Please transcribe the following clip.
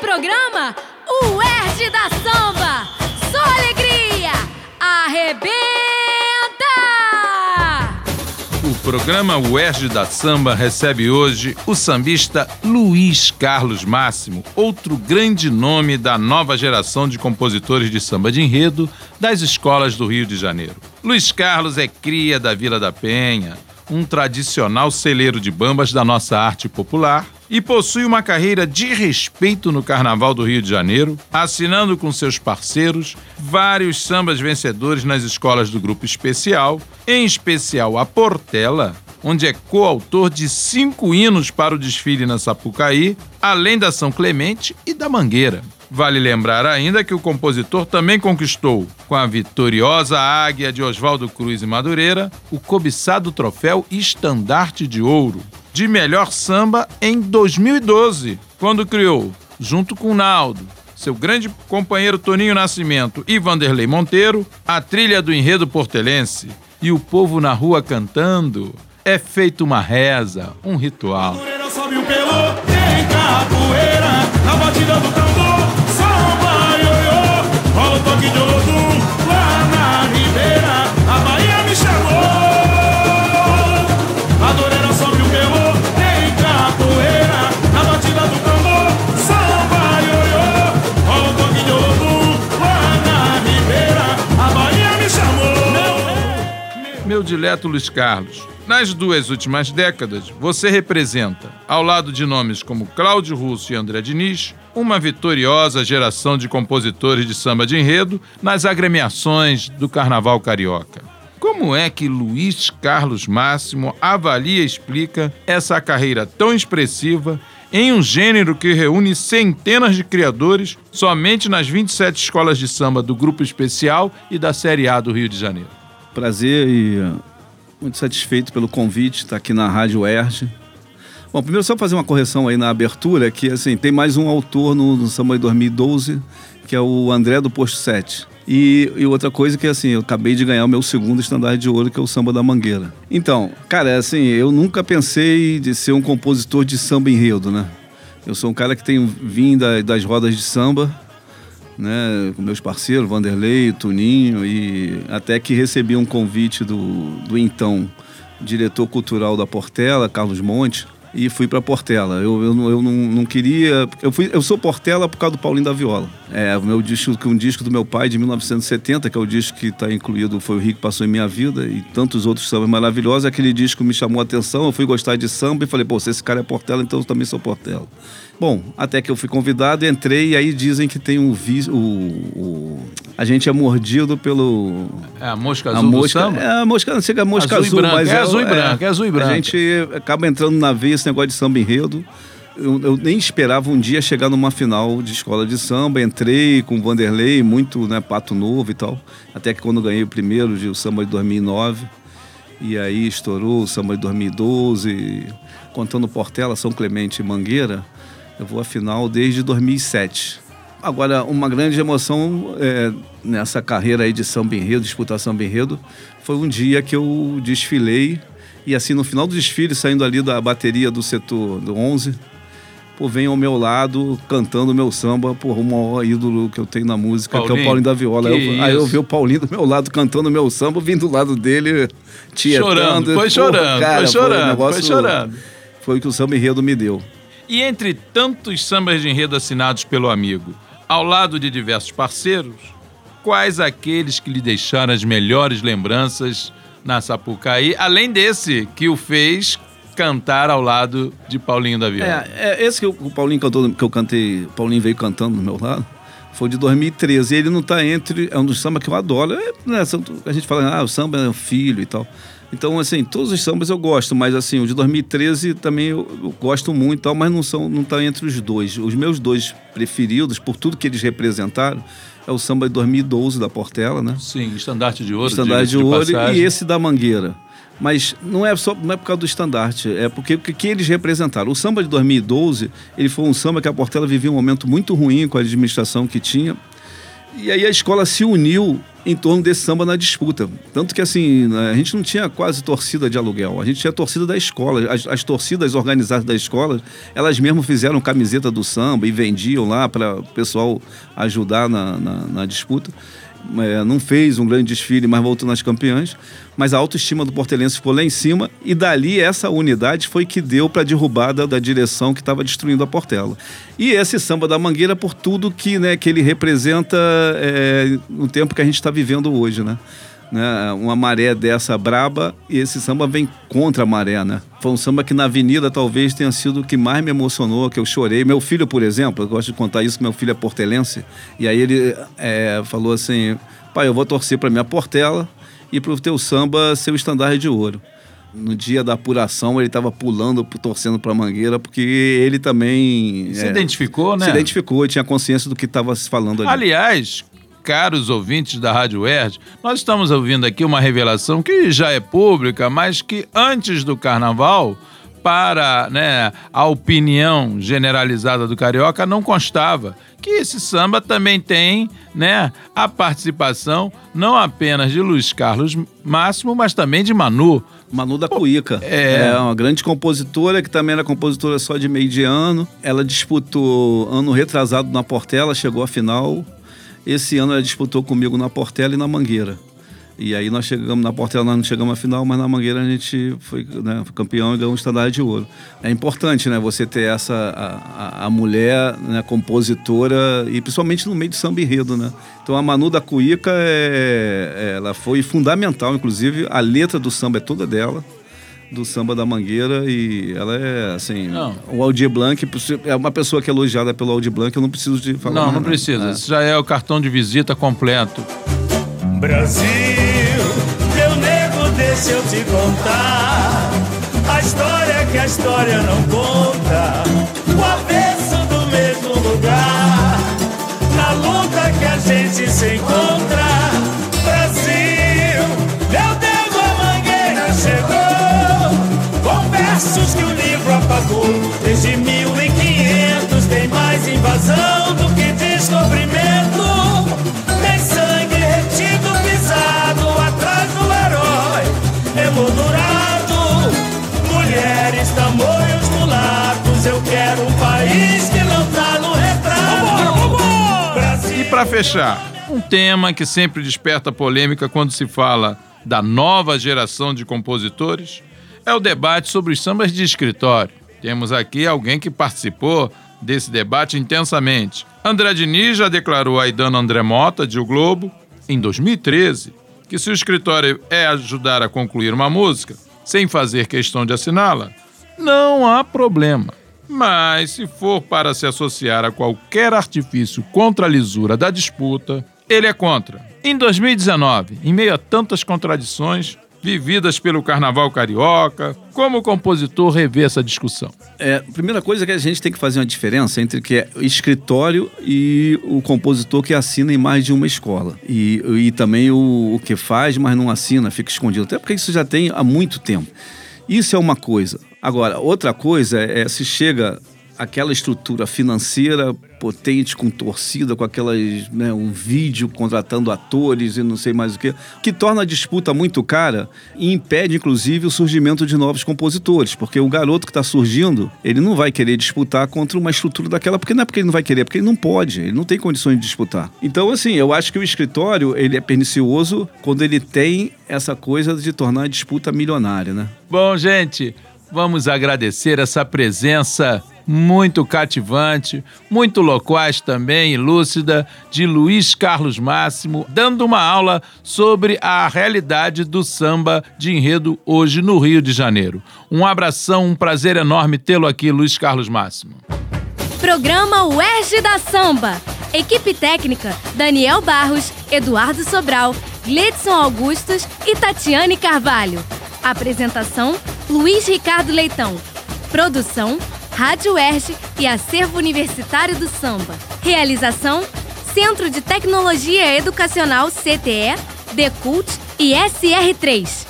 programa O Erd da Samba. Só alegria! Arrebenta! O programa UERJ da Samba recebe hoje o sambista Luiz Carlos Máximo, outro grande nome da nova geração de compositores de samba de enredo das escolas do Rio de Janeiro. Luiz Carlos é cria da Vila da Penha, um tradicional celeiro de bambas da nossa arte popular e possui uma carreira de respeito no Carnaval do Rio de Janeiro, assinando com seus parceiros vários sambas vencedores nas escolas do Grupo Especial, em especial a Portela, onde é coautor de cinco hinos para o desfile na Sapucaí, além da São Clemente e da Mangueira. Vale lembrar ainda que o compositor também conquistou, com a vitoriosa Águia de Oswaldo Cruz e Madureira, o cobiçado troféu Estandarte de Ouro, de melhor samba em 2012, quando criou, junto com Naldo, seu grande companheiro Toninho Nascimento e Vanderlei Monteiro, a trilha do enredo portelense. E o povo na rua cantando. É feito uma reza, um ritual. Batida do tambor, samba ioiô, rola o toque de Olodum, chamou. Meu dileto Luiz Carlos, nas duas últimas décadas, você representa, ao lado de nomes como Cláudio Russo e André Diniz, uma vitoriosa geração de compositores de samba de enredo nas agremiações do Carnaval Carioca. Como é que Luiz Carlos Máximo avalia e explica essa carreira tão expressiva em um gênero que reúne centenas de criadores somente nas 27 escolas de samba do Grupo Especial e da Série A do Rio de Janeiro? Prazer e uh, muito satisfeito pelo convite, estar aqui na Rádio ERJ. Bom, primeiro só fazer uma correção aí na abertura, que assim, tem mais um autor no, no Samba de 2012, que é o André do Posto 7. E, e outra coisa que assim, eu acabei de ganhar o meu segundo estandarte de ouro, que é o Samba da Mangueira. Então, cara, assim, eu nunca pensei de ser um compositor de samba enredo, né? Eu sou um cara que tem vindo da- das rodas de samba, né, com meus parceiros, Vanderlei, Tuninho, e até que recebi um convite do, do então diretor cultural da Portela, Carlos Monte, e fui para Portela. Eu, eu, não- eu não, não queria. Eu, fui, eu sou Portela por causa do Paulinho da Viola. É, meu disco, que é um disco do meu pai de 1970, que é o disco que está incluído, foi o Rico Passou em Minha Vida, e tantos outros sambas maravilhosos. Aquele disco me chamou a atenção, eu fui gostar de samba e falei, pô, se esse cara é Portela, então eu também sou Portela. Bom, até que eu fui convidado, entrei e aí dizem que tem um vi, o, a gente é mordido pelo É a mosca a azul do mosca, samba? é a mosca, não chega a mosca Azul azul, mas é azul e branca, é azul e branca. A gente acaba entrando na veia esse negócio de samba enredo. Eu, eu nem esperava um dia chegar numa final de escola de samba. Entrei com o Vanderlei, muito né, pato novo e tal. Até que quando ganhei o primeiro de o samba de 2009. E aí estourou o samba de 2012. Contando Portela, São Clemente e Mangueira, eu vou à final desde 2007. Agora, uma grande emoção é, nessa carreira aí de samba enredo, disputar samba enredo, foi um dia que eu desfilei e assim, no final do desfile, saindo ali da bateria do setor do 11, pô, vem ao meu lado cantando meu samba, pô, o maior ídolo que eu tenho na música, que é Paulinho? o Paulinho da Viola. Eu, aí eu vi o Paulinho do meu lado cantando meu samba, vindo do lado dele, tietando. Chorando, foi Pô, chorando, cara, foi um chorando, negócio- foi chorando. Foi o que o samba enredo me deu. E entre tantos sambas de enredo assinados pelo amigo, ao lado de diversos parceiros, quais aqueles que lhe deixaram as melhores lembranças na Sapucaí, além desse que o fez cantar ao lado de Paulinho da Viola? É, é, esse que eu- o Paulinho cantou, que eu cantei, Paulinho veio cantando do meu lado, foi de 2013. E ele não tá entre, é um dos sambas que eu adoro. É, né, a gente fala, ah, o samba é um filho e tal. Então, assim, todos os sambas eu gosto, mas assim, o de 2013 também eu, eu gosto muito, tal, mas não são, não tá entre os dois. Os meus dois preferidos, por tudo que eles representaram, é o samba de 2012 da Portela, né? Sim, estandarte de ouro. estandarte de diga-se ouro e esse da Mangueira. Mas não é só não é por causa do estandarte, é porque o que, que eles representaram. O samba de 2012, ele foi um samba que a Portela vivia um momento muito ruim com a administração que tinha. E aí a escola se uniu em torno desse samba na disputa. Tanto que, assim, a gente não tinha quase torcida de aluguel, a gente tinha torcida da escola. As, as torcidas organizadas da escola, elas mesmo fizeram camiseta do samba e vendiam lá para o pessoal ajudar na, na, na disputa é, não fez um grande desfile, mas voltou nas campeãs. Mas a autoestima do Portelense ficou lá em cima e dali essa unidade foi que deu para a derrubada da direção que estava destruindo a Portela. E esse samba da Mangueira por tudo que, né, que ele representa é, no tempo que a gente está vivendo hoje, né? Né, uma maré dessa braba e esse samba vem contra a maré, né? Foi um samba que na avenida talvez tenha sido o que mais me emocionou, que eu chorei. Meu filho, por exemplo, eu gosto de contar isso, meu filho é portelense, e aí ele é, falou assim, pai, eu vou torcer para minha Portela e para o teu samba ser o estandarte de ouro. No dia da apuração, ele estava pulando, torcendo para a Mangueira, porque ele também... Se é, identificou, né? Se identificou e tinha consciência do que estava se falando ali. Aliás, caros ouvintes da Rádio Erd, nós estamos ouvindo aqui uma revelação que já é pública, mas que antes do carnaval, para né, a opinião generalizada do carioca, não constava. Que esse samba também tem né, a participação não apenas de Luiz Carlos Máximo, mas também de Manu. Manu da Cuíca. É. é. uma grande compositora, que também era compositora só de meio de ano. Ela disputou ano retrasado na Portela, chegou à final. Esse ano ela disputou comigo na Portela e na Mangueira. E aí nós chegamos na Portela, nós não chegamos à final, mas na Mangueira a gente foi, né, foi campeão e ganhou um estandarte de ouro. É importante, né, você ter essa a, a, mulher, né, compositora e principalmente no meio de samba enredo, né? Então a Manu da Cuíca é, é, ela foi fundamental, inclusive a letra do samba é toda dela do samba da Mangueira e ela é assim, Não. o Aldir Blanc é uma pessoa que é elogiada pelo Aldir Blanc, eu não preciso de falar Não, não nada. precisa. É. Isso já é o cartão de visita completo. Brasil, meu nego, deixa eu te contar a história que a história não conta. Apagou. Desde 1500 tem mais invasão do que descobrimento. Tem sangue retido, pisado atrás do herói, emoldurado. Mulheres, tamanhos, mulatos. Eu quero um país que não tá no retrato. E para fechar, um tema que sempre desperta polêmica quando se fala da nova geração de compositores é o debate sobre os sambas de escritório. Temos aqui alguém que participou desse debate intensamente. André Diniz já declarou a Idana André Mota, de O Globo, em 2013, que se o escritório é ajudar a concluir uma música, sem fazer questão de assiná-la, não há problema. Mas se for para se associar a qualquer artifício contra a lisura da disputa, ele é contra. Em 2019, em meio a tantas contradições vividas pelo carnaval carioca, como o compositor revê essa discussão? É, a primeira coisa é que a gente tem que fazer uma diferença entre que é o escritório e o compositor que assina em mais de uma escola. E, e também o, o que faz, mas não assina, fica escondido. Até porque isso já tem há muito tempo. Isso é uma coisa. Agora, outra coisa é se chega aquela estrutura financeira potente com torcida, com aquelas, né, um vídeo contratando atores e não sei mais o que, que torna a disputa muito cara e impede, inclusive, o surgimento de novos compositores, porque o garoto que está surgindo, ele não vai querer disputar contra uma estrutura daquela, porque não é porque ele não vai querer, é porque ele não pode, ele não tem condições de disputar. Então, assim, eu acho que o escritório, ele é pernicioso quando ele tem essa coisa de tornar a disputa milionária, né? Bom, gente, vamos agradecer essa presença muito cativante, muito loquaz também e lúcida, de Luiz Carlos Máximo, dando uma aula sobre a realidade do samba de enredo hoje no Rio de Janeiro. Um abração, um prazer enorme tê-lo aqui, Luiz Carlos Máximo. Programa UERJ da Samba. Equipe técnica: Daniel Barros, Eduardo Sobral, Gledson Augustos e Tatiane Carvalho. Apresentação: Luiz Ricardo Leitão. Produção: Rádio UERJ e Acervo Universitário do Samba. Realização: Centro de Tecnologia Educacional CTE, Decult e SR3.